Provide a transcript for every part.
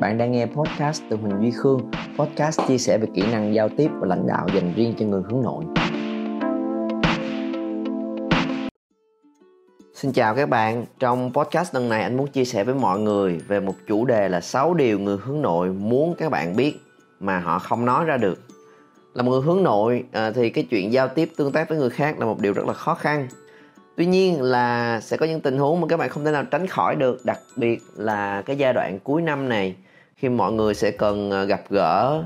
Bạn đang nghe podcast từ Huỳnh Duy Khương, podcast chia sẻ về kỹ năng giao tiếp và lãnh đạo dành riêng cho người hướng nội. Xin chào các bạn, trong podcast lần này anh muốn chia sẻ với mọi người về một chủ đề là 6 điều người hướng nội muốn các bạn biết mà họ không nói ra được. Là một người hướng nội à, thì cái chuyện giao tiếp tương tác với người khác là một điều rất là khó khăn tuy nhiên là sẽ có những tình huống mà các bạn không thể nào tránh khỏi được đặc biệt là cái giai đoạn cuối năm này khi mọi người sẽ cần à, gặp gỡ,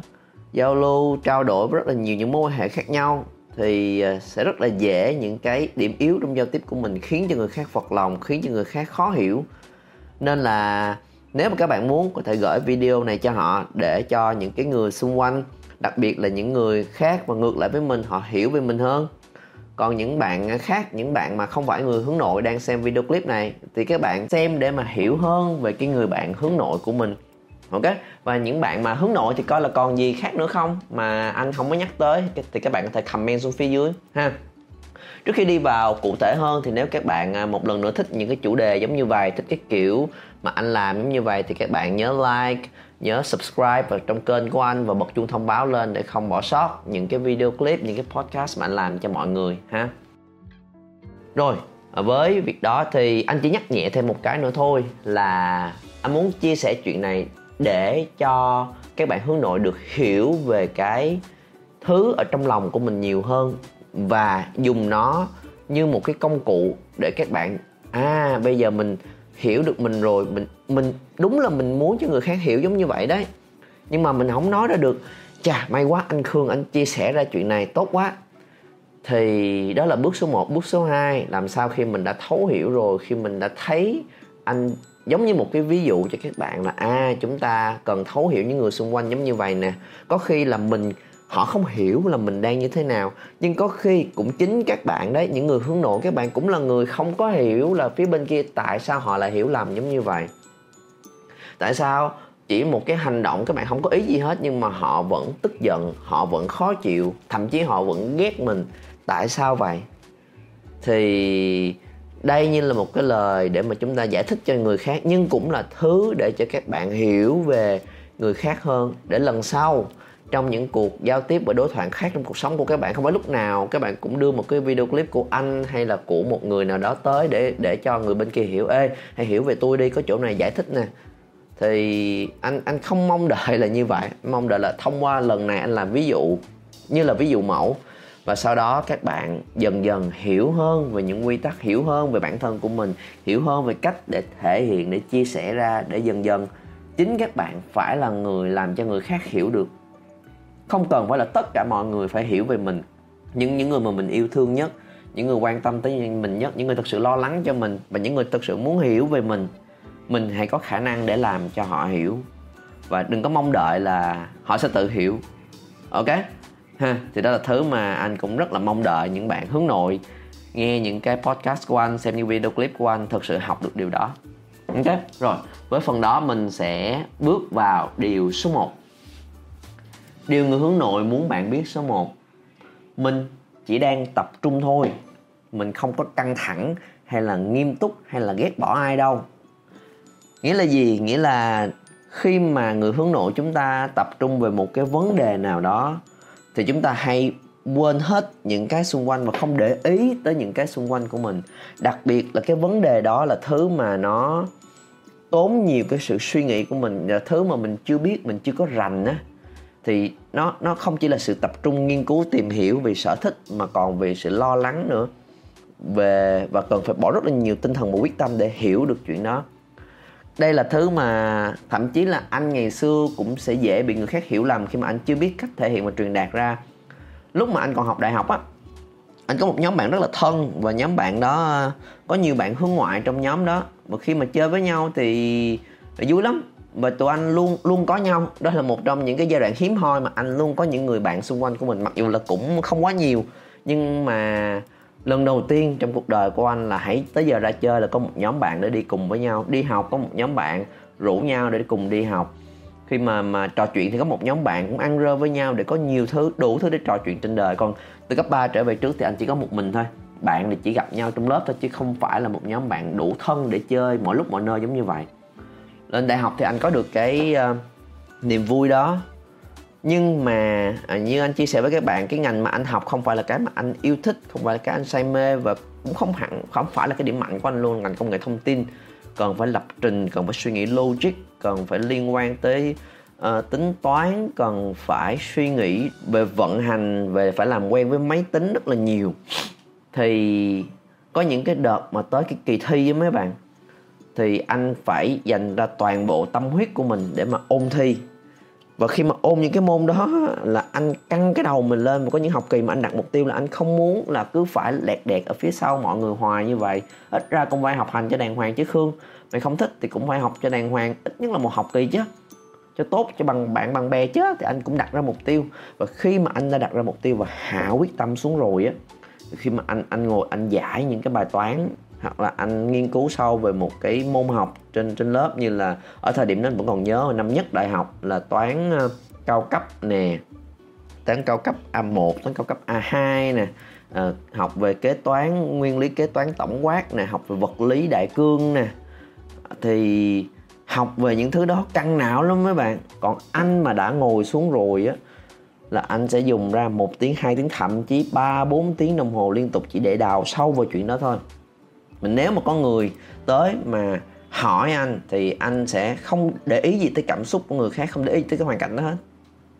giao lưu, trao đổi với rất là nhiều những mối quan hệ khác nhau thì à, sẽ rất là dễ những cái điểm yếu trong giao tiếp của mình khiến cho người khác phật lòng, khiến cho người khác khó hiểu. Nên là nếu mà các bạn muốn có thể gửi video này cho họ để cho những cái người xung quanh, đặc biệt là những người khác và ngược lại với mình, họ hiểu về mình hơn. Còn những bạn khác, những bạn mà không phải người hướng nội đang xem video clip này thì các bạn xem để mà hiểu hơn về cái người bạn hướng nội của mình ok? Và những bạn mà hướng nội thì coi là còn gì khác nữa không? Mà anh không có nhắc tới thì các bạn có thể comment xuống phía dưới, ha. Trước khi đi vào cụ thể hơn thì nếu các bạn à, một lần nữa thích những cái chủ đề giống như vậy, thích cái kiểu mà anh làm giống như vậy thì các bạn nhớ like, nhớ subscribe vào trong kênh của anh và bật chuông thông báo lên để không bỏ sót những cái video clip, những cái podcast mà anh làm cho mọi người, ha. Rồi à, với việc đó thì anh chỉ nhắc nhẹ thêm một cái nữa thôi là anh muốn chia sẻ chuyện này để cho các bạn hướng nội được hiểu về cái thứ ở trong lòng của mình nhiều hơn và dùng nó như một cái công cụ để các bạn à bây giờ mình hiểu được mình rồi, mình mình, đúng là mình muốn cho người khác hiểu giống như vậy đấy. Nhưng mà mình không nói ra được. Chà, may quá anh khương anh chia sẻ ra chuyện này tốt quá. Thì đó là bước số 1 bước số 2 làm sao khi mình đã thấu hiểu rồi, khi mình đã thấy anh giống như một cái ví dụ cho các bạn là a à, chúng ta cần thấu hiểu những người xung quanh giống như vậy nè. Có khi là mình họ không hiểu là mình đang như thế nào nhưng có khi cũng chính các bạn đấy những người hướng nội các bạn cũng là người không có hiểu là phía bên kia tại sao họ lại hiểu lầm giống như vậy. Tại sao chỉ một cái hành động các bạn không có ý gì hết nhưng mà họ vẫn tức giận họ vẫn khó chịu thậm chí họ vẫn ghét mình. Tại sao vậy? Thì đây như là một cái lời để mà chúng ta giải thích cho người khác, nhưng cũng là thứ để cho các bạn hiểu về người khác hơn, để lần sau, trong những cuộc giao tiếp và đối thoại khác trong cuộc sống của các bạn, không phải lúc nào các bạn cũng đưa một cái video clip của anh hay là của một người nào đó tới để để cho người bên kia hiểu. Ê hay hiểu về tôi đi, có chỗ này giải thích nè. Thì anh anh không mong đợi là như vậy, mong đợi là thông qua lần này anh làm ví dụ, như là ví dụ mẫu và sau đó các bạn dần dần hiểu hơn về những quy tắc, hiểu hơn về bản thân của mình, hiểu hơn về cách để thể hiện, để chia sẻ ra, để dần dần chính các bạn phải là người làm cho người khác hiểu được. Không cần phải là tất cả mọi người phải hiểu về mình. Những những người mà mình yêu thương nhất, những người quan tâm tới mình nhất, những người thật sự lo lắng cho mình và những người thật sự muốn hiểu về mình mình hãy có khả năng để làm cho họ hiểu. Và đừng có mong đợi là họ sẽ tự hiểu. Ok? Ha. Thì đó là thứ mà anh cũng rất là mong đợi những bạn hướng nội nghe những cái podcast của anh, xem những video clip của anh thực sự học được điều đó. Ok, rồi. Với phần đó mình sẽ bước vào điều số 1 Điều người hướng nội muốn bạn biết số 1 Mình chỉ đang tập trung thôi. Mình không có căng thẳng hay là nghiêm túc hay là ghét bỏ ai đâu. Nghĩa là gì? Nghĩa là khi mà người hướng nội chúng ta tập trung về một cái vấn đề nào đó thì chúng ta hay quên hết những cái xung quanh và không để ý tới những cái xung quanh của mình. Đặc biệt là cái vấn đề đó là thứ mà nó tốn nhiều cái sự suy nghĩ của mình, là thứ mà mình chưa biết, mình chưa có rành á. Thì nó nó không chỉ là sự tập trung nghiên cứu, tìm hiểu về sở thích mà còn về sự lo lắng nữa. Về, và cần phải bỏ rất là nhiều tinh thần và quyết tâm để hiểu được chuyện đó đây là thứ mà thậm chí là anh ngày xưa cũng sẽ dễ bị người khác hiểu lầm khi mà anh chưa biết cách thể hiện và truyền đạt ra. Lúc mà anh còn học đại học á, anh có một nhóm bạn rất là thân và nhóm bạn đó, có nhiều bạn hướng ngoại trong nhóm đó. Và khi mà chơi với nhau thì vui lắm. Và tụi anh luôn luôn có nhau. Đó là một trong những cái giai đoạn hiếm hoi mà anh luôn có những người bạn xung quanh của mình. Mặc dù là cũng không quá nhiều, nhưng mà lần đầu tiên trong cuộc đời của anh là hãy tới giờ ra chơi là có một nhóm bạn để đi cùng với nhau. Đi học có một nhóm bạn rủ nhau để cùng đi học. Khi mà mà trò chuyện thì có một nhóm bạn cũng ăn rơ với nhau để có nhiều thứ đủ thứ để trò chuyện trên đời. Còn từ cấp 3 trở về trước thì anh chỉ có một mình thôi. Bạn thì chỉ gặp nhau trong lớp thôi chứ không phải là một nhóm bạn đủ thân để chơi mọi lúc mọi nơi giống như vậy. Lên đại học thì anh có được cái uh, niềm vui đó nhưng mà à, như anh chia sẻ với các bạn cái ngành mà anh học không phải là cái mà anh yêu thích không phải là cái anh say mê và cũng không hẳn không phải là cái điểm mạnh của anh luôn. Ngành công nghệ thông tin cần phải lập trình cần phải suy nghĩ logic cần phải liên quan tới uh, tính toán cần phải suy nghĩ về vận hành về phải làm quen với máy tính rất là nhiều. Thì có những cái đợt mà tới cái kỳ thi với mấy bạn thì anh phải dành ra toàn bộ tâm huyết của mình để mà ôn thi và khi mà ôn những cái môn đó là anh căng cái đầu mình lên. Và có những học kỳ mà anh đặt mục tiêu là anh không muốn là cứ phải lẹt đẹt ở phía sau mọi người hoài như vậy. Ít ra cũng phải học hành cho đàng hoàng chứ khương. Mày không thích thì cũng phải học cho đàng hoàng, ít nhất là một học kỳ chứ. Cho tốt, cho bằng bạn bằng bè chứ, thì anh cũng đặt ra mục tiêu. Và khi mà anh đã đặt ra mục tiêu và hạ quyết tâm xuống rồi á khi mà anh anh ngồi, anh giải những cái bài toán hoặc là anh nghiên cứu sâu về một cái môn học trên trên lớp như là ở thời điểm đó vẫn còn nhớ năm nhất đại học là toán ờ, cao cấp nè toán cao cấp A1 toán cao cấp A2 nè à, học về kế toán nguyên lý kế toán tổng quát nè học về vật lý đại cương nè. Thì học về những thứ đó căng não lắm mấy bạn. Còn anh mà đã ngồi xuống rồi á là anh sẽ dùng ra một tiếng hai tiếng thậm chí ba bốn tiếng đồng hồ liên tục chỉ để đào sâu vào chuyện đó thôi mình nếu mà có người tới mà hỏi anh thì anh sẽ không để ý gì tới cảm xúc của người khác, không để ý tới cái hoàn cảnh đó hết.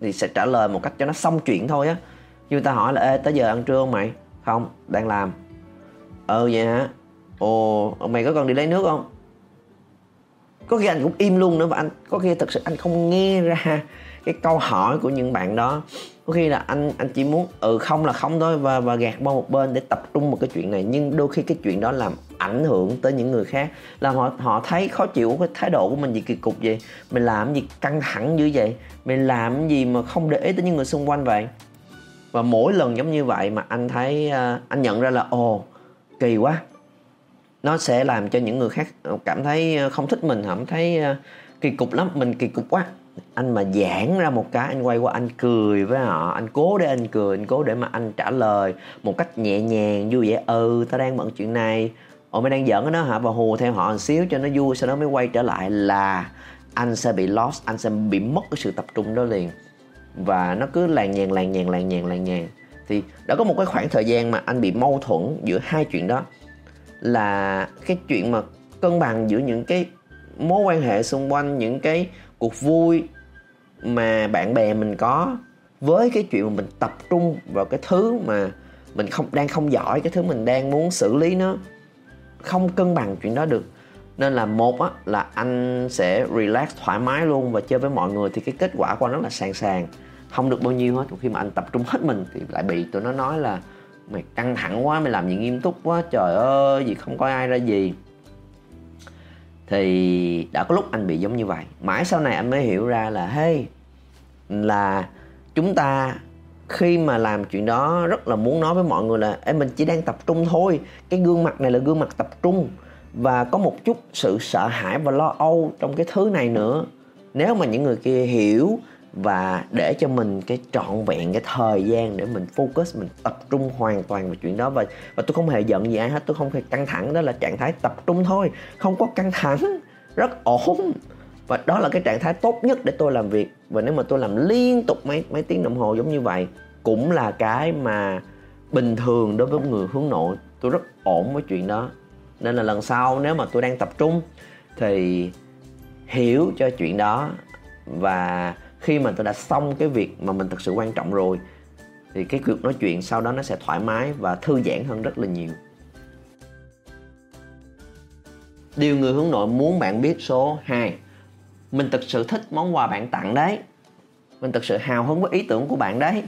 Thì sẽ trả lời một cách cho nó xong chuyện thôi á. Như người ta hỏi là, ê, tới giờ ăn trưa không mày? Không, đang làm. Ờ vậy hả? Ồ mày có cần đi lấy nước không? Có khi anh cũng im luôn nữa và anh, có khi thật sự anh không nghe ra cái câu hỏi của những bạn đó có khi là anh anh chỉ muốn ừ không là không thôi, và và gạt qua một bên để tập trung một cái chuyện này. Nhưng đôi khi cái chuyện đó làm ảnh hưởng tới những người khác, làm họ họ thấy khó chịu cái thái độ của mình gì kỳ cục vậy. Mình làm gì căng thẳng như vậy? Mình làm gì mà không để ý tới những người xung quanh vậy? Và mỗi lần giống như vậy mà anh thấy à, anh nhận ra là, ồ, kỳ quá. Nó sẽ làm cho những người khác cảm thấy à, không thích mình, cảm thấy à, kỳ cục lắm, mình kỳ cục quá anh mà giãn ra một cái, anh quay qua, anh cười với họ. Anh cố để anh cười, anh cố để mà anh trả lời một cách nhẹ nhàng, vui vẻ. Ừ tao đang bận chuyện này. Ồ, mày đang giỡn cái đó hả? Và hù theo họ một xíu cho nó vui, sau đó mới quay trở lại là anh sẽ bị lost, anh sẽ bị mất cái sự tập trung đó liền. Và nó cứ làng nhàng làng nhàng làng nhàng làng nhàng. Thì đã có một cái khoảng thời gian mà anh bị mâu thuẫn giữa hai chuyện đó, là cái chuyện mà cân bằng giữa những cái mối quan hệ xung quanh, những cái cuộc vui mà bạn bè mình có với cái chuyện mà mình tập trung vào cái thứ mà mình không, đang không giỏi, cái thứ mình đang muốn xử lý nó không cân bằng chuyện đó được. Nên là một á, là anh sẽ relax thoải mái luôn và chơi với mọi người thì cái kết quả của anh rất là sàng sàng. Không được bao nhiêu hết khi mà anh tập trung hết mình thì lại bị tụi nó nói là mày căng thẳng quá, mày làm gì nghiêm túc quá, trời ơi, gì không có ai ra gì thì đã có lúc anh bị giống như vậy. Mãi sau này anh mới hiểu ra là, hey, là chúng ta khi mà làm chuyện đó rất là muốn nói với mọi người là em mình chỉ đang tập trung thôi. Cái gương mặt này là gương mặt tập trung. Và có một chút sự sợ hãi và lo âu trong cái thứ này nữa. Nếu mà những người kia hiểu và để cho mình cái trọn vẹn cái thời gian để mình focus, mình tập trung hoàn toàn vào chuyện đó. Và và tôi không hề giận gì ai hết, tôi không hề căng thẳng, đó là trạng thái tập trung thôi. Không có căng thẳng, rất ổn. Và đó là cái trạng thái tốt nhất để tôi làm việc. Và nếu mà tôi làm liên tục mấy mấy tiếng đồng hồ giống như vậy, cũng là cái mà bình thường đối với người hướng nội, tôi rất ổn với chuyện đó. Nên là lần sau nếu mà tôi đang tập trung, thì hiểu cho chuyện đó. Và khi mà tôi đã xong cái việc mà mình thực sự quan trọng rồi, thì cái cuộc nói chuyện sau đó nó sẽ thoải mái và thư giãn hơn rất là nhiều. Điều người hướng nội muốn bạn biết số 2 mình thực sự thích món quà bạn tặng đấy. Mình thực sự hào hứng với ý tưởng của bạn đấy.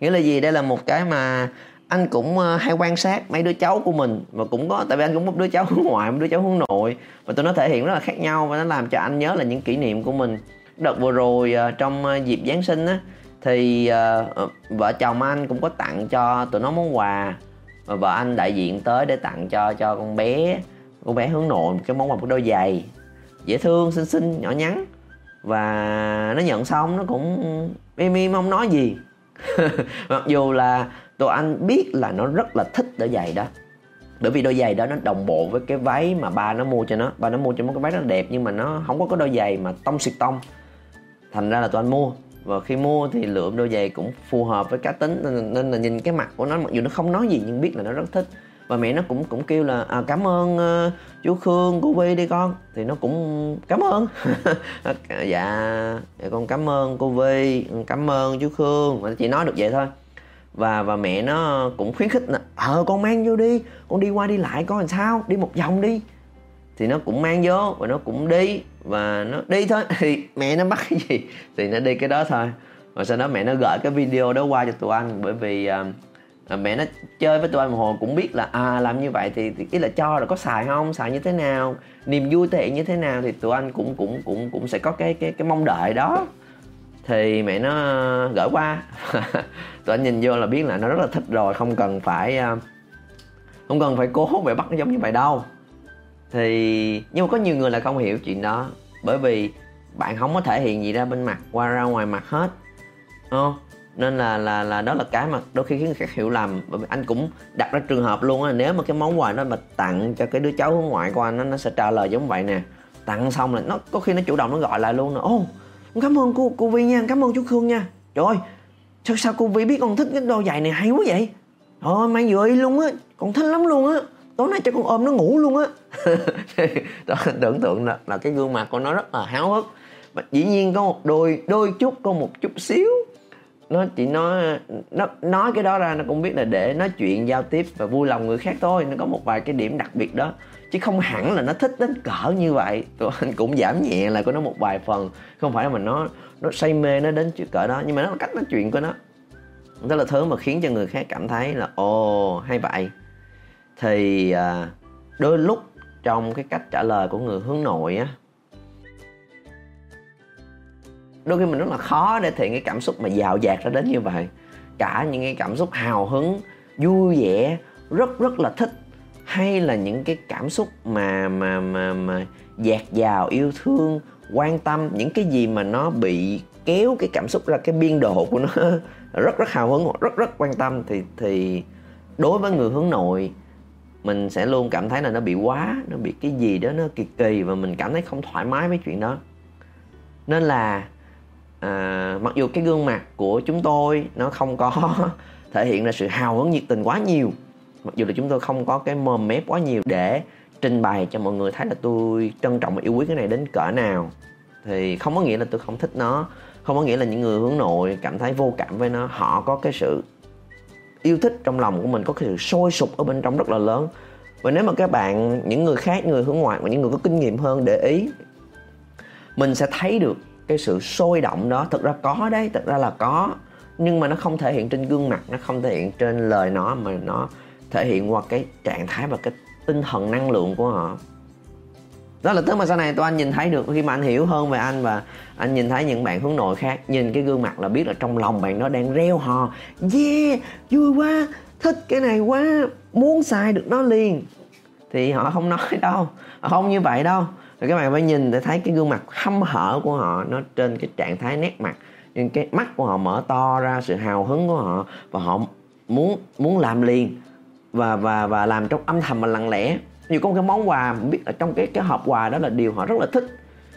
Nghĩa là gì? Đây là một cái mà anh cũng ờ, hay quan sát mấy đứa cháu của mình, mà cũng có, tại vì anh cũng một đứa cháu hướng ngoại, một đứa cháu hướng nội, và tụi nó thể hiện rất là khác nhau và nó làm cho anh nhớ là những kỷ niệm của mình đợt vừa rồi uh, trong ờ, dịp giáng sinh á thì uh, vợ chồng anh cũng có tặng cho tụi nó món quà. Và vợ anh đại diện tới để tặng cho cho con bé con bé hướng nội một cái món quà một đôi giày. Dễ thương xinh xinh nhỏ nhắn. Và nó nhận xong nó cũng im im không nói gì. Mặc dù là tụi anh biết là nó rất là thích đôi giày đó. Bởi vì đôi giày đó nó đồng bộ với cái váy mà ba nó mua cho nó. Ba nó mua cho nó cái váy rất là đẹp nhưng mà nó không có cái đôi giày mà tông xịt tông thành ra là tụi anh mua. Và khi mua thì lựa đôi giày cũng phù hợp với cá tính nên, nên là nhìn cái mặt của nó mặc dù nó không nói gì nhưng biết là nó rất thích. Và mẹ nó cũng cũng kêu là à, cảm ơn uh, chú Khương cô Vi đi con. Thì nó cũng cảm ơn. Dạ, dạ, con cảm ơn cô Vi cảm ơn chú Khương. Chỉ nói được vậy thôi. Và và mẹ nó cũng khuyến khích là ờ con mang vô đi con đi qua đi lại con làm sao đi một vòng đi. Thì nó cũng mang vô và nó cũng đi và nó đi thôi. Thì mẹ nó bắt cái gì thì nó đi cái đó thôi. Rồi sau đó mẹ nó gửi cái video đó qua cho tụi anh. Bởi vì uh, mẹ nó chơi với tụi anh một hồi cũng biết là à làm như vậy thì, thì ý là cho rồi có xài không xài như thế nào niềm vui thể hiện như thế nào thì tụi anh cũng cũng cũng cũng sẽ có cái cái cái mong đợi đó. Thì mẹ nó gửi qua. Tụi anh nhìn vô là biết là nó rất là thích rồi không cần phải uh, không cần phải cố mẹ bắt nó giống như vậy đâu thì nhưng mà có nhiều người là không hiểu chuyện đó bởi vì bạn không có thể hiện gì ra bên mặt qua ra ngoài mặt hết không? Nên là là là đó là cái mà đôi khi khiến người khác hiểu lầm. Bởi vì anh cũng đặt ra trường hợp luôn á nếu mà cái món quà đó mà tặng cho cái đứa cháu hướng ngoại của anh nó, nó sẽ trả lời giống vậy nè. Tặng xong là nó có khi nó chủ động nó gọi lại luôn nè ô cảm ơn cô cô vi nha cảm ơn chú khương nha. Trời ơi sao sao cô vi biết con thích cái đôi giày này hay quá vậy? Trời mang vừa y luôn á con thích lắm luôn á tối nay cho con ôm nó ngủ luôn á. Đó tưởng tượng là, là cái gương mặt của nó rất là háo hức. Và dĩ nhiên có một đôi đôi chút có một chút xíu. Nó chỉ nói nó nói cái đó ra nó cũng biết là để nói chuyện giao tiếp và vui lòng người khác thôi. Nó có một vài cái điểm đặc biệt đó. Chứ không hẳn là nó thích đến cỡ như vậy. Tụi anh cũng giảm nhẹ là của nó một vài phần. Không phải là mình nó nó say mê nó đến chữ cỡ đó. Nhưng mà nó là cách nói chuyện của nó. Đó là thứ mà khiến cho người khác cảm thấy là ồ hay vậy thì à, đôi lúc trong cái cách trả lời của người hướng nội á đôi khi mình rất là khó để thể hiện cái cảm xúc mà giàu dạt ra đến như vậy. Cả những cái cảm xúc hào hứng vui vẻ rất rất là thích hay là những cái cảm xúc mà mà mà mà dạt dào yêu thương quan tâm những cái gì mà nó bị kéo cái cảm xúc ra cái biên độ của nó rất rất hào hứng rất rất quan tâm thì thì đối với người hướng nội mình sẽ luôn cảm thấy là nó bị quá nó bị cái gì đó nó kỳ kỳ và mình cảm thấy không thoải mái với chuyện đó. Nên là à, mặc dù cái gương mặt của chúng tôi nó không có thể hiện ra sự hào hứng nhiệt tình quá nhiều mặc dù là chúng tôi không có cái mồm mép quá nhiều để trình bày cho mọi người thấy là tôi trân trọng và yêu quý cái này đến cỡ nào thì không có nghĩa là tôi không thích nó không có nghĩa là những người hướng nội cảm thấy vô cảm với nó. Họ có cái sự yêu thích trong lòng của mình, có cái sự sôi sục ở bên trong rất là lớn. Và nếu mà các bạn, những người khác người hướng ngoại và những người có kinh nghiệm hơn để ý, mình sẽ thấy được cái sự sôi động đó. Thực ra có đấy thực ra là có, nhưng mà nó không thể hiện trên gương mặt, nó không thể hiện trên lời nó, mà nó thể hiện qua cái trạng thái và cái tinh thần năng lượng của họ đó là thứ mà sau này tụi anh nhìn thấy được, khi mà anh hiểu hơn về anh và anh nhìn thấy những bạn hướng nội khác, nhìn cái gương mặt là biết là trong lòng bạn nó đang reo hò. Yeah, vui quá, thích cái này quá, muốn xài được nó liền. Thì họ không nói đâu không như vậy đâu. Rồi các bạn phải nhìn để thấy cái gương mặt hâm hở của họ, nó trên cái trạng thái nét mặt. Nhưng cái mắt của họ mở to ra, sự hào hứng của họ, và họ muốn muốn làm liền, và và và làm trong âm thầm và lặng lẽ nhiều có một cái món quà biết ở trong cái cái hộp quà đó là điều họ rất là thích.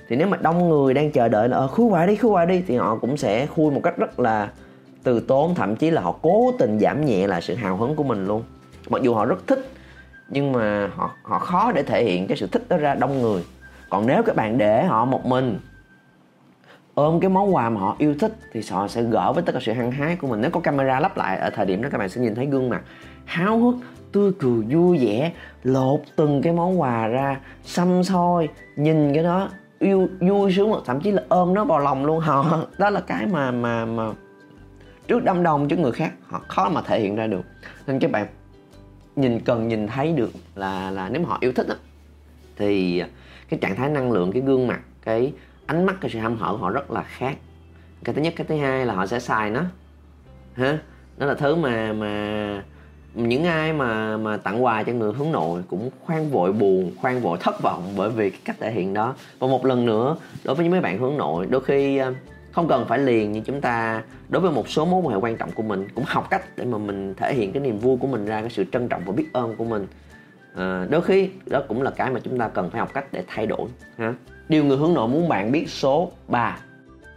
Thì nếu mà đông người đang chờ đợi là ờ, khui quà đi khui quà đi thì họ cũng sẽ khui một cách rất là từ tốn thậm chí là họ cố tình giảm nhẹ là sự hào hứng của mình luôn. Mặc dù họ rất thích nhưng mà họ họ khó để thể hiện cái sự thích đó ra đông người. Còn nếu các bạn để họ một mình ôm cái món quà mà họ yêu thích thì họ sẽ gỡ với tất cả sự hăng hái của mình. Nếu có camera lắp lại ở thời điểm đó các bạn sẽ nhìn thấy gương mặt háo hức tươi cười vui vẻ lột từng cái món quà ra xăm soi nhìn cái đó yêu vui sướng thậm chí là ôm nó vào lòng luôn. Họ đó là cái mà mà mà trước đám đông trước người khác họ khó mà thể hiện ra được. Nên các bạn nhìn cần nhìn thấy được là là nếu mà họ yêu thích đó, thì cái trạng thái năng lượng cái gương mặt cái ánh mắt cái sự hăm hở của họ rất là khác. Cái thứ nhất cái thứ hai là họ sẽ xài nó. Ha nó là thứ mà mà những ai mà mà tặng quà cho người hướng nội cũng khoan vội buồn khoan vội thất vọng bởi vì cái cách thể hiện đó. Và một lần nữa đối với những mấy bạn hướng nội đôi khi ờ, không cần phải liền như chúng ta. Đối với một số mối quan hệ quan trọng của mình cũng học cách để mà mình thể hiện cái niềm vui của mình ra cái sự trân trọng và biết ơn của mình. À, đôi khi đó cũng là cái mà chúng ta cần phải học cách để thay đổi ha. Điều người hướng nội muốn bạn biết số 3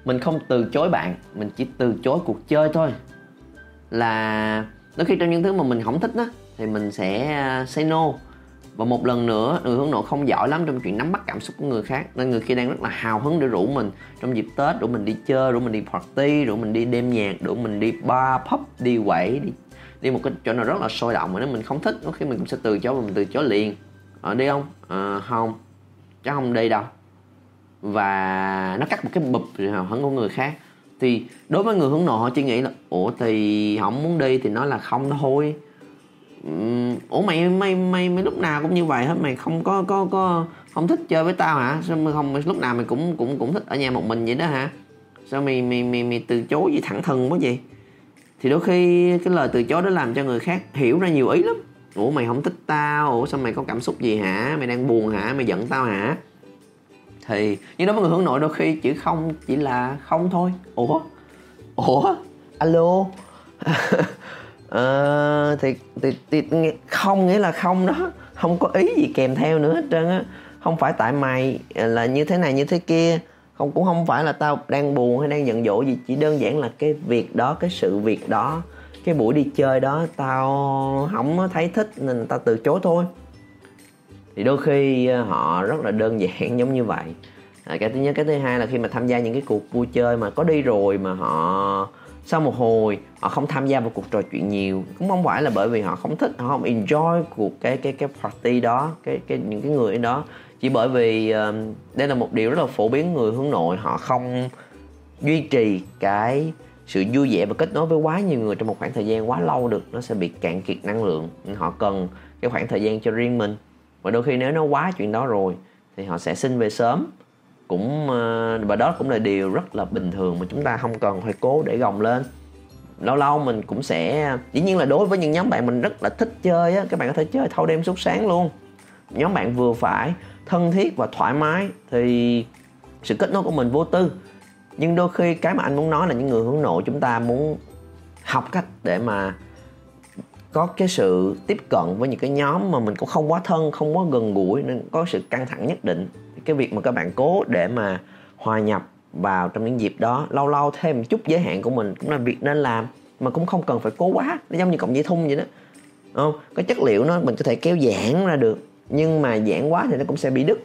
mình không từ chối bạn mình chỉ từ chối cuộc chơi thôi. Là đôi khi trong những thứ mà mình không thích đó thì mình sẽ à, say no. Và một lần nữa người hướng nội không giỏi lắm trong chuyện nắm bắt cảm xúc của người khác nên người kia đang rất là hào hứng để rủ mình trong dịp tết rủ mình đi chơi rủ mình đi party rủ mình đi đêm nhạc rủ mình đi bar pub đi quẩy đi đi một cái chỗ nào rất là sôi động mà nếu mình không thích có khi mình cũng sẽ từ chối và mình từ chối liền. Ở đi không? À, không. Chắc không đi đâu. Và nó cắt một cái bụp hào hứng của người khác thì đối với người hướng nội họ chỉ nghĩ là ủa thì không muốn đi thì nói là không thôi. Ủa mày mày mày mày lúc nào cũng như vậy hết mày không có có có không thích chơi với tao hả? Sao mày không lúc nào mày cũng cũng cũng thích ở nhà một mình vậy đó hả? Sao mày mày mày, mày từ chối gì thẳng thừng quá vậy? Thì đôi khi cái lời từ chối đó làm cho người khác hiểu ra nhiều ý lắm. Ủa mày không thích tao ủa sao mày có cảm xúc gì hả? Mày đang buồn hả? Mày giận tao hả? Thì nhưng đối với người hướng nội đôi khi chữ không chỉ là không thôi. Ủa? Ủa? Alo? Ờ, thì, thì, thì không nghĩa là không đó. Không có ý gì kèm theo nữa hết trơn á. Không phải tại mày ờ, là như thế này như thế kia. Không cũng không phải là tao đang buồn hay đang giận dỗi gì. Chỉ đơn giản là cái việc đó cái sự việc đó cái buổi đi chơi đó tao không thấy thích nên tao từ chối thôi thì đôi khi ờ, họ rất là đơn giản giống như vậy. À, cái thứ nhất cái thứ hai là khi mà tham gia những cái cuộc vui chơi mà có đi rồi mà họ sau một hồi họ không tham gia vào cuộc trò chuyện nhiều cũng không phải là bởi vì họ không thích họ không enjoy cuộc cái cái cái party đó cái cái những cái người đó. Chỉ bởi vì uh, đây là một điều rất là phổ biến người hướng nội họ không duy trì cái sự vui vẻ và kết nối với quá nhiều người trong một khoảng thời gian quá lâu được nó sẽ bị cạn kiệt năng lượng. Họ cần cái khoảng thời gian cho riêng mình và đôi khi nếu nó quá chuyện đó rồi, thì họ sẽ xin về sớm. Cũng ờ, và đó cũng là điều rất là bình thường mà chúng ta không cần phải cố để gồng lên. Lâu lâu mình cũng sẽ, dĩ nhiên là đối với những nhóm bạn mình rất là thích chơi á, các bạn có thể chơi thâu đêm suốt sáng luôn. Nhóm bạn vừa phải, thân thiết và thoải mái thì sự kết nối của mình vô tư. Nhưng đôi khi cái mà anh muốn nói là những người hướng nội chúng ta muốn học cách để mà có cái sự tiếp cận với những cái nhóm mà mình cũng không quá thân, không quá gần gũi nên có sự căng thẳng nhất định. Cái việc mà các bạn cố để mà hòa nhập vào trong những dịp đó, lâu lâu thêm một chút giới hạn của mình cũng là việc nên làm, mà cũng không cần phải cố quá, nó giống như cộng dây thun vậy đó. Không? Có chất liệu nó mình có thể kéo giãn ra được, nhưng mà giãn quá thì nó cũng sẽ bị đứt.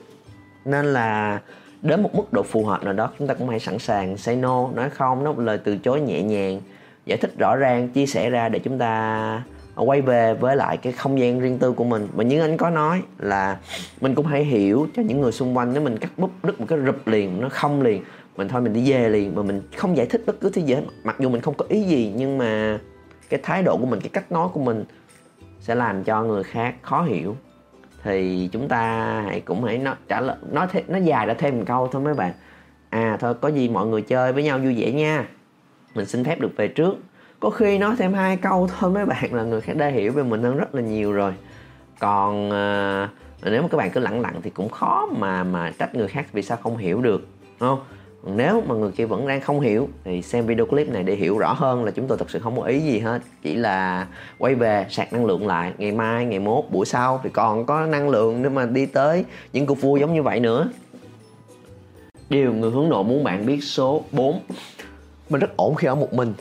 Nên là đến một mức độ phù hợp nào đó, chúng ta cũng hãy sẵn sàng say no, nói không, nói một lời từ chối nhẹ nhàng, giải thích rõ ràng, chia sẻ ra để chúng ta Ờ, quay về với lại cái không gian riêng tư của mình. Và như anh có nói là mình cũng hãy hiểu cho những người xung quanh, nếu mình cắt búp đứt một cái rụp liền, nó không liền, mình thôi mình đi về liền mà mình không giải thích bất cứ thứ gì hết. Mặc dù mình không có ý gì, nhưng mà cái thái độ của mình, cái cách nói của mình sẽ làm cho người khác khó hiểu. Thì chúng ta hãy cũng hãy nó trả lời, nói th- nó dài ra thêm một câu thôi mấy bạn. À thôi, có gì mọi người chơi với nhau vui vẻ nha. Mình xin phép được về trước có khi nói thêm hai câu thôi mấy bạn là người khác đã hiểu về mình hơn rất là nhiều rồi. Còn à, nếu mà các bạn cứ lặng lặng thì cũng khó mà mà trách người khác vì sao không hiểu được đúng không? Nếu mà người kia vẫn đang không hiểu thì xem video clip này để hiểu rõ hơn là chúng tôi thật sự không có ý gì hết. Chỉ là quay về sạc năng lượng lại ngày mai ngày mốt buổi sau thì còn có năng lượng để mà đi tới những cuộc vui giống như vậy nữa. Điều người hướng nội muốn bạn biết số 4 mình rất ổn khi ở một mình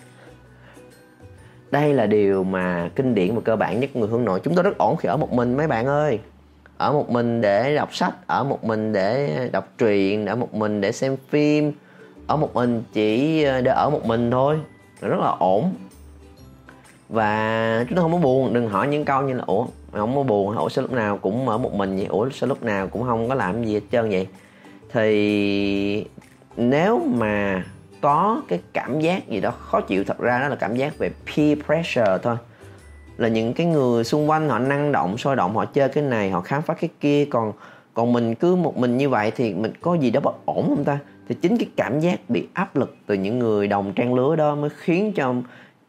đây là điều mà kinh điển và cơ bản nhất người hướng nội. Chúng tôi rất ổn khi ở một mình, mấy bạn ơi. Ở một mình để đọc sách, ở một mình để đọc truyện, ở một mình để xem phim. Ở một mình chỉ ờ, để ở một mình thôi. Rất là ổn. Và chúng ta không có buồn, đừng hỏi những câu như là, ủa mày không có buồn ủa, sao lúc nào cũng ở một mình vậy? Ủa, sao lúc nào cũng không có làm gì hết trơn vậy? Thì nếu mà có cái cảm giác gì đó khó chịu, thật ra đó là cảm giác về peer pressure thôi. Là những cái người xung quanh họ năng động, sôi động, họ chơi cái này, họ khám phá cái kia, còn còn mình cứ một mình như vậy thì mình có gì đó bất ổn không ta? Thì chính cái cảm giác bị áp lực từ những người đồng trang lứa đó mới khiến cho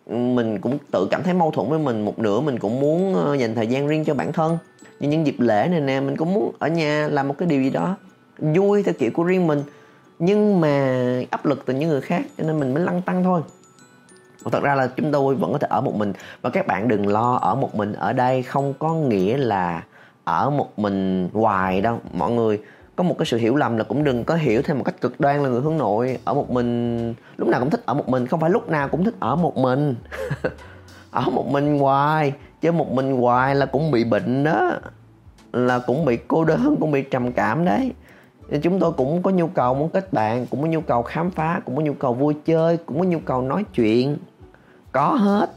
mình cũng tự cảm thấy mâu thuẫn với mình một nửa. Mình cũng muốn ờ, dành thời gian riêng cho bản thân. Như những dịp lễ này nè, mình cũng muốn ở nhà làm một cái điều gì đó vui theo kiểu của riêng mình nhưng mà áp lực từ những người khác, cho nên mình mới lăn tăng thôi. Và thật ra là chúng tôi vẫn có thể ở một mình. Và các bạn đừng lo ở một mình ở đây, không có nghĩa là ở một mình hoài đâu, mọi người. Có một cái sự hiểu lầm là cũng đừng có hiểu theo một cách cực đoan là người hướng nội. Ở một mình, lúc nào cũng thích ở một mình, không phải lúc nào cũng thích ở một mình. Ở một mình hoài, chứ một mình hoài là cũng bị bệnh đó, là cũng bị cô đơn, cũng bị trầm cảm đấy chúng tôi cũng có nhu cầu muốn kết bạn, cũng có nhu cầu khám phá, cũng có nhu cầu vui chơi, cũng có nhu cầu nói chuyện. Có hết.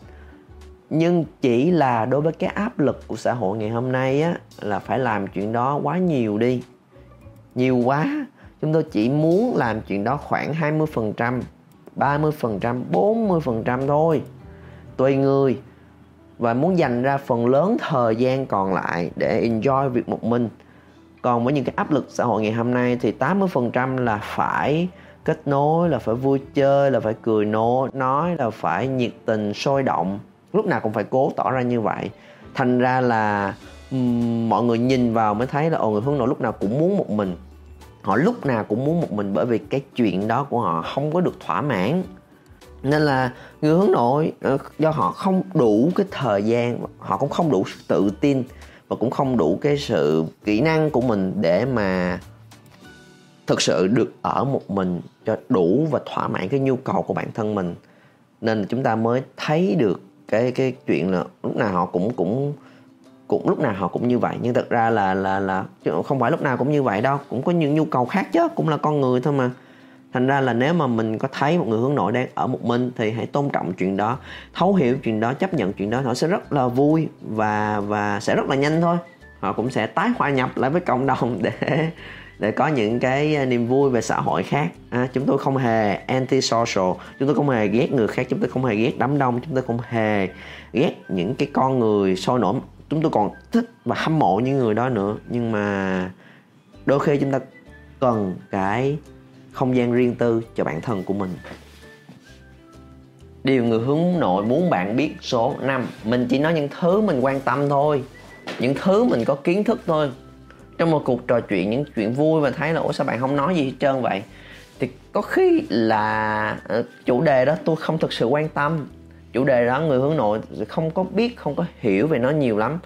Nhưng chỉ là đối với cái áp lực của xã hội ngày hôm nay á, là phải làm chuyện đó quá nhiều đi. Nhiều quá. Chúng tôi chỉ muốn làm chuyện đó khoảng 20% 30% 40% thôi. Tùy người. Và muốn dành ra phần lớn thời gian còn lại để enjoy việc một mình còn với những cái áp lực xã hội ngày hôm nay thì 80% là phải kết nối, là phải vui chơi, là phải cười nô, nói, là phải nhiệt tình, sôi động. Lúc nào cũng phải cố tỏ ra như vậy. Thành ra là mọi người nhìn vào mới thấy là, ồ, người hướng nội lúc nào cũng muốn một mình. Họ lúc nào cũng muốn một mình bởi vì cái chuyện đó của họ không có được thỏa mãn. Nên là người hướng nội ờ, do họ không đủ cái thời gian, họ cũng không đủ tự tin và cũng không đủ cái sự kỹ năng của mình để mà thực sự được ở một mình cho đủ và thỏa mãn cái nhu cầu của bản thân mình. Nên là chúng ta mới thấy được cái cái chuyện là lúc nào họ cũng cũng cũng lúc nào họ cũng như vậy. Nhưng thật ra là là là không phải lúc nào cũng như vậy đâu. Cũng có những nhu cầu khác chứ, cũng là con người thôi mà thành ra là nếu mà mình có thấy một người hướng nội đang ở một mình thì hãy tôn trọng chuyện đó thấu hiểu chuyện đó chấp nhận chuyện đó. Họ sẽ rất là vui và và sẽ rất là nhanh thôi. Họ cũng sẽ tái hòa nhập lại với cộng đồng để để có những cái niềm vui về xã hội khác. À, chúng tôi không hề anti social chúng tôi không hề ghét người khác chúng tôi không hề ghét đám đông chúng tôi không hề ghét những cái con người sôi nổi. Chúng tôi còn thích và hâm mộ những người đó nữa. Nhưng mà đôi khi chúng ta cần cái không gian riêng tư cho bản thân của mình. Điều người hướng nội muốn bạn biết số 5 mình chỉ nói những thứ mình quan tâm thôi, những thứ mình có kiến thức thôi. Trong một cuộc trò chuyện, những chuyện vui và thấy là, ủa, sao bạn không nói gì hết trơn vậy? Thì có khi là ờ, chủ đề đó tôi không thực sự quan tâm. Chủ đề đó người hướng nội không có biết, không có hiểu về nó nhiều lắm.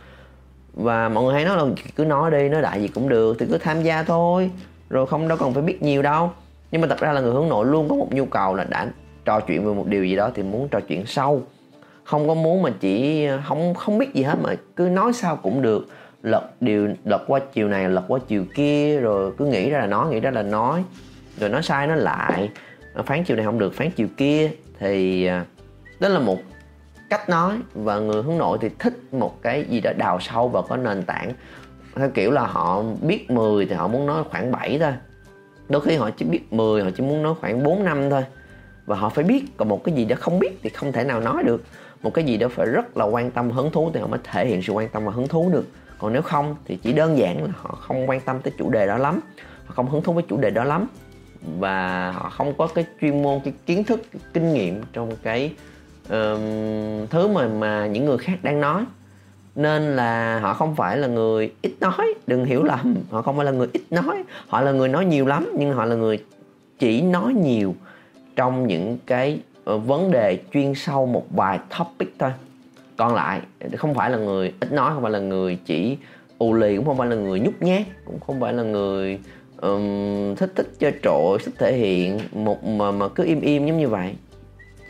Và mọi người hay nói là, cứ nói đi, nói đại gì cũng được, thì cứ tham gia thôi, rồi không đâu cần phải biết nhiều đâu nhưng mà thật ra là người hướng nội luôn có một nhu cầu là đã trò chuyện về một điều gì đó thì muốn trò chuyện sâu không có muốn mà chỉ ờ, không không biết gì hết mà cứ nói sao cũng được. Lật điều, lật qua chiều này, lật qua chiều kia, rồi cứ nghĩ ra là nói, nghĩ ra là nói. Rồi nói sai nó lại. Ờ, phán chiều này không được, phán chiều kia. Thì ờ, đó là một cách nói và người hướng nội thì thích một cái gì đó đào sâu và có nền tảng. Theo kiểu là họ biết 10 thì họ muốn nói khoảng 7 thôi đôi khi họ chỉ biết 10 họ chỉ muốn nói khoảng 4 năm thôi. Và họ phải biết còn một cái gì đó không biết thì không thể nào nói được. Một cái gì đó phải rất là quan tâm hứng thú thì họ mới thể hiện sự quan tâm và hứng thú được. Còn nếu không thì chỉ đơn giản là họ không quan tâm tới chủ đề đó lắm. Họ không hứng thú với chủ đề đó lắm. Và họ không có cái chuyên môn cái kiến thức cái kinh nghiệm trong cái um, thứ mà mà những người khác đang nói nên là họ không phải là người ít nói đừng hiểu lầm. Họ không phải là người ít nói. Họ là người nói nhiều lắm nhưng họ là người chỉ nói nhiều trong những cái ờ, vấn đề chuyên sâu một vài topic thôi. Còn lại không phải là người ít nói không phải là người chỉ ù lì cũng không phải là người nhút nhát cũng không phải là người um, thích thích chơi trội thích thể hiện. Một mà mà cứ im im giống như vậy.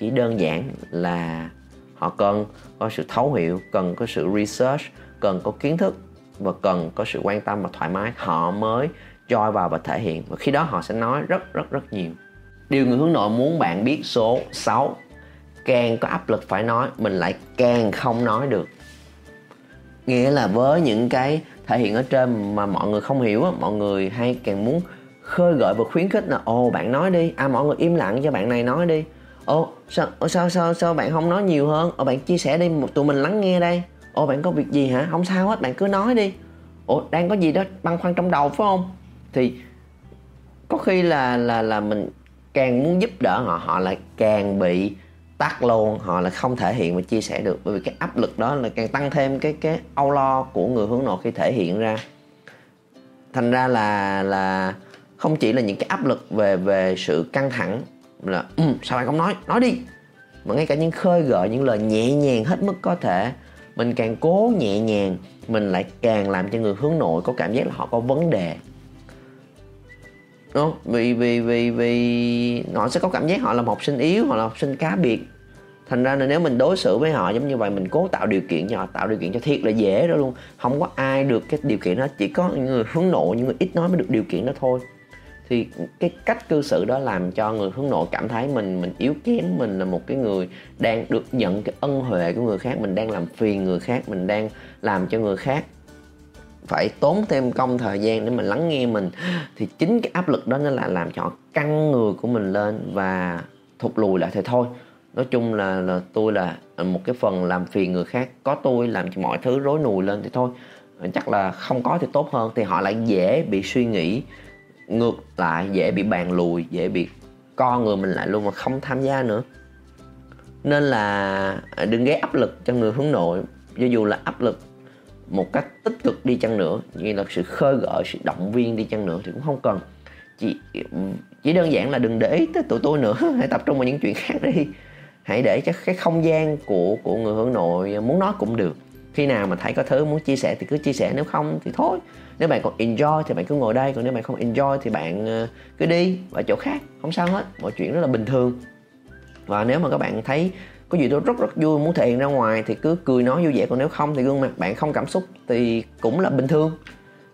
Chỉ đơn giản là họ cần có sự thấu hiểu, cần có sự research, cần có kiến thức và cần có sự quan tâm và thoải mái. Họ mới join vào và thể hiện. Và khi đó họ sẽ nói rất rất rất nhiều. Điều người hướng nội muốn bạn biết số 6 càng có áp lực phải nói, mình lại càng không nói được. Nghĩa là với những cái thể hiện ở trên mà mọi người không hiểu mọi người hay càng muốn khơi gợi và khuyến khích là, ồ, bạn nói đi. À mọi người im lặng cho bạn này nói đi ồ sao ồ, sao sao sao bạn không nói nhiều hơn? Ồ bạn chia sẻ đi một tụi mình lắng nghe đây. Ồ bạn có việc gì hả? Không sao hết bạn cứ nói đi. Ồ đang có gì đó băn khoăn trong đầu phải không? Thì có khi là là là mình càng muốn giúp đỡ họ họ lại càng bị tắt luôn họ là không thể hiện và chia sẻ được. Bởi vì cái áp lực đó là càng tăng thêm cái cái âu lo của người hướng nội khi thể hiện ra. Thành ra là là không chỉ là những cái áp lực về về sự căng thẳng là ừ, sao bạn không nói? Nói đi. Mà ngay cả những khơi gợi những lời nhẹ nhàng hết mức có thể mình càng cố nhẹ nhàng mình lại càng làm cho người hướng nội có cảm giác là họ có vấn đề. Đúng không? vì vì vì vì họ sẽ có cảm giác họ là một học sinh yếu họ là học sinh cá biệt. Thành ra là nếu mình đối xử với họ giống như vậy mình cố tạo điều kiện cho họ tạo điều kiện cho thiệt là dễ đó luôn. Không có ai được cái điều kiện đó chỉ có những người hướng nội những người ít nói mới được điều kiện đó thôi thì cái cách cư xử đó làm cho người hướng nội cảm thấy mình mình yếu kém, mình là một cái người đang được nhận cái ân huệ của người khác, mình đang làm phiền người khác, mình đang làm cho người khác phải tốn thêm công, thời gian để mình lắng nghe mình. Thì chính cái áp lực đó nó là làm cho căng người của mình lên và thụt lùi lại thì thôi. Nói chung là là tôi là một cái phần làm phiền người khác. Có tôi làm cho mọi thứ rối nùi lên thì thôi. Chắc là không có thì tốt hơn. Thì họ lại dễ bị suy nghĩ ngược lại, dễ bị bàn lùi, dễ bị co người mình lại luôn mà không tham gia nữa. Nên là à, đừng gây áp lực cho người hướng nội. Cho dù là áp lực một cách tích cực đi chăng nữa, như là sự khơi gợi, sự động viên đi chăng nữa thì cũng không cần. Chỉ chỉ đơn giản là đừng để ý tới tụi tôi nữa. Hãy tập trung vào những chuyện khác đi. Hãy để cho cái không gian của của người hướng nội muốn nói cũng được khi nào mà thấy có thứ muốn chia sẻ thì cứ chia sẻ nếu không thì thôi. Nếu bạn còn enjoy thì bạn cứ ngồi đây còn nếu bạn không enjoy thì bạn ờ, cứ đi vào chỗ khác không sao hết mọi chuyện rất là bình thường. Và nếu mà các bạn thấy có gì đó rất rất vui muốn thể hiện ra ngoài thì cứ cười nói vui vẻ còn nếu không thì gương mặt bạn không cảm xúc thì cũng là bình thường.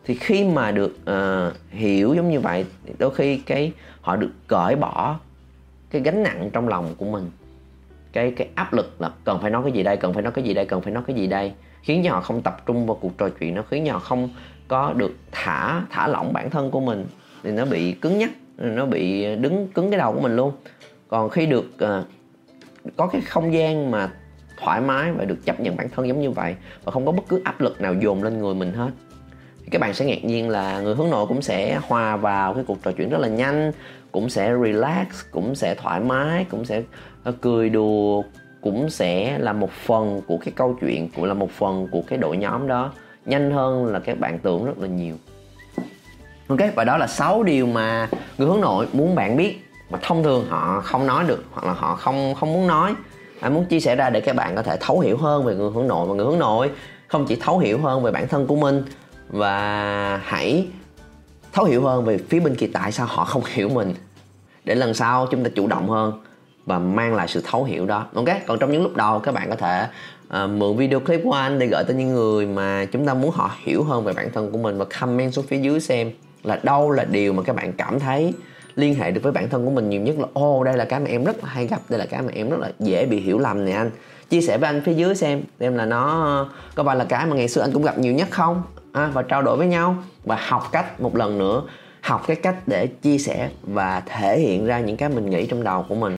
Thì khi mà được uh, hiểu giống như vậy đôi khi cái họ được cởi bỏ cái gánh nặng trong lòng của mình cái cái áp lực là cần phải nói cái gì đây cần phải nói cái gì đây cần phải nói cái gì đây. Khiến cho họ không tập trung vào cuộc trò chuyện nó khiến cho họ không có được thả thả lỏng bản thân của mình. Thì nó bị cứng nhắc nó bị đứng cứng cái đầu của mình luôn. Còn khi được uh, có cái không gian mà thoải mái và được chấp nhận bản thân giống như vậy và không có bất cứ áp lực nào dồn lên người mình hết thì các bạn sẽ ngạc nhiên là người hướng nội cũng sẽ hòa vào cái cuộc trò chuyện rất là nhanh cũng sẽ relax cũng sẽ thoải mái cũng sẽ Ờ, cười đùa cũng sẽ là một phần của cái câu chuyện, cũng là một phần của cái đội nhóm đó. Nhanh hơn là các bạn tưởng rất là nhiều. Ok, và đó là 6 điều mà người hướng nội muốn bạn biết. Mà thông thường họ không nói được, hoặc là họ không không muốn nói. Anh muốn chia sẻ ra để các bạn có thể thấu hiểu hơn về người hướng nội. Và người hướng nội không chỉ thấu hiểu hơn về bản thân của mình, và hãy thấu hiểu hơn về phía bên kia tại sao họ không hiểu mình. Để lần sau chúng ta chủ động hơn và mang lại sự thấu hiểu đó. Ok còn trong những lúc đầu các bạn có thể uh, mượn video clip của anh để gửi tới những người mà chúng ta muốn họ hiểu hơn về bản thân của mình và comment xuống phía dưới xem là đâu là điều mà các bạn cảm thấy liên hệ được với bản thân của mình nhiều nhất là ô đây là cái mà em rất là hay gặp đây là cái mà em rất là dễ bị hiểu lầm nè anh. Chia sẻ với anh phía dưới xem xem là nó có phải là cái mà ngày xưa anh cũng gặp nhiều nhất không? À, và trao đổi với nhau và học cách một lần nữa học cái cách để chia sẻ và thể hiện ra những cái mình nghĩ trong đầu của mình.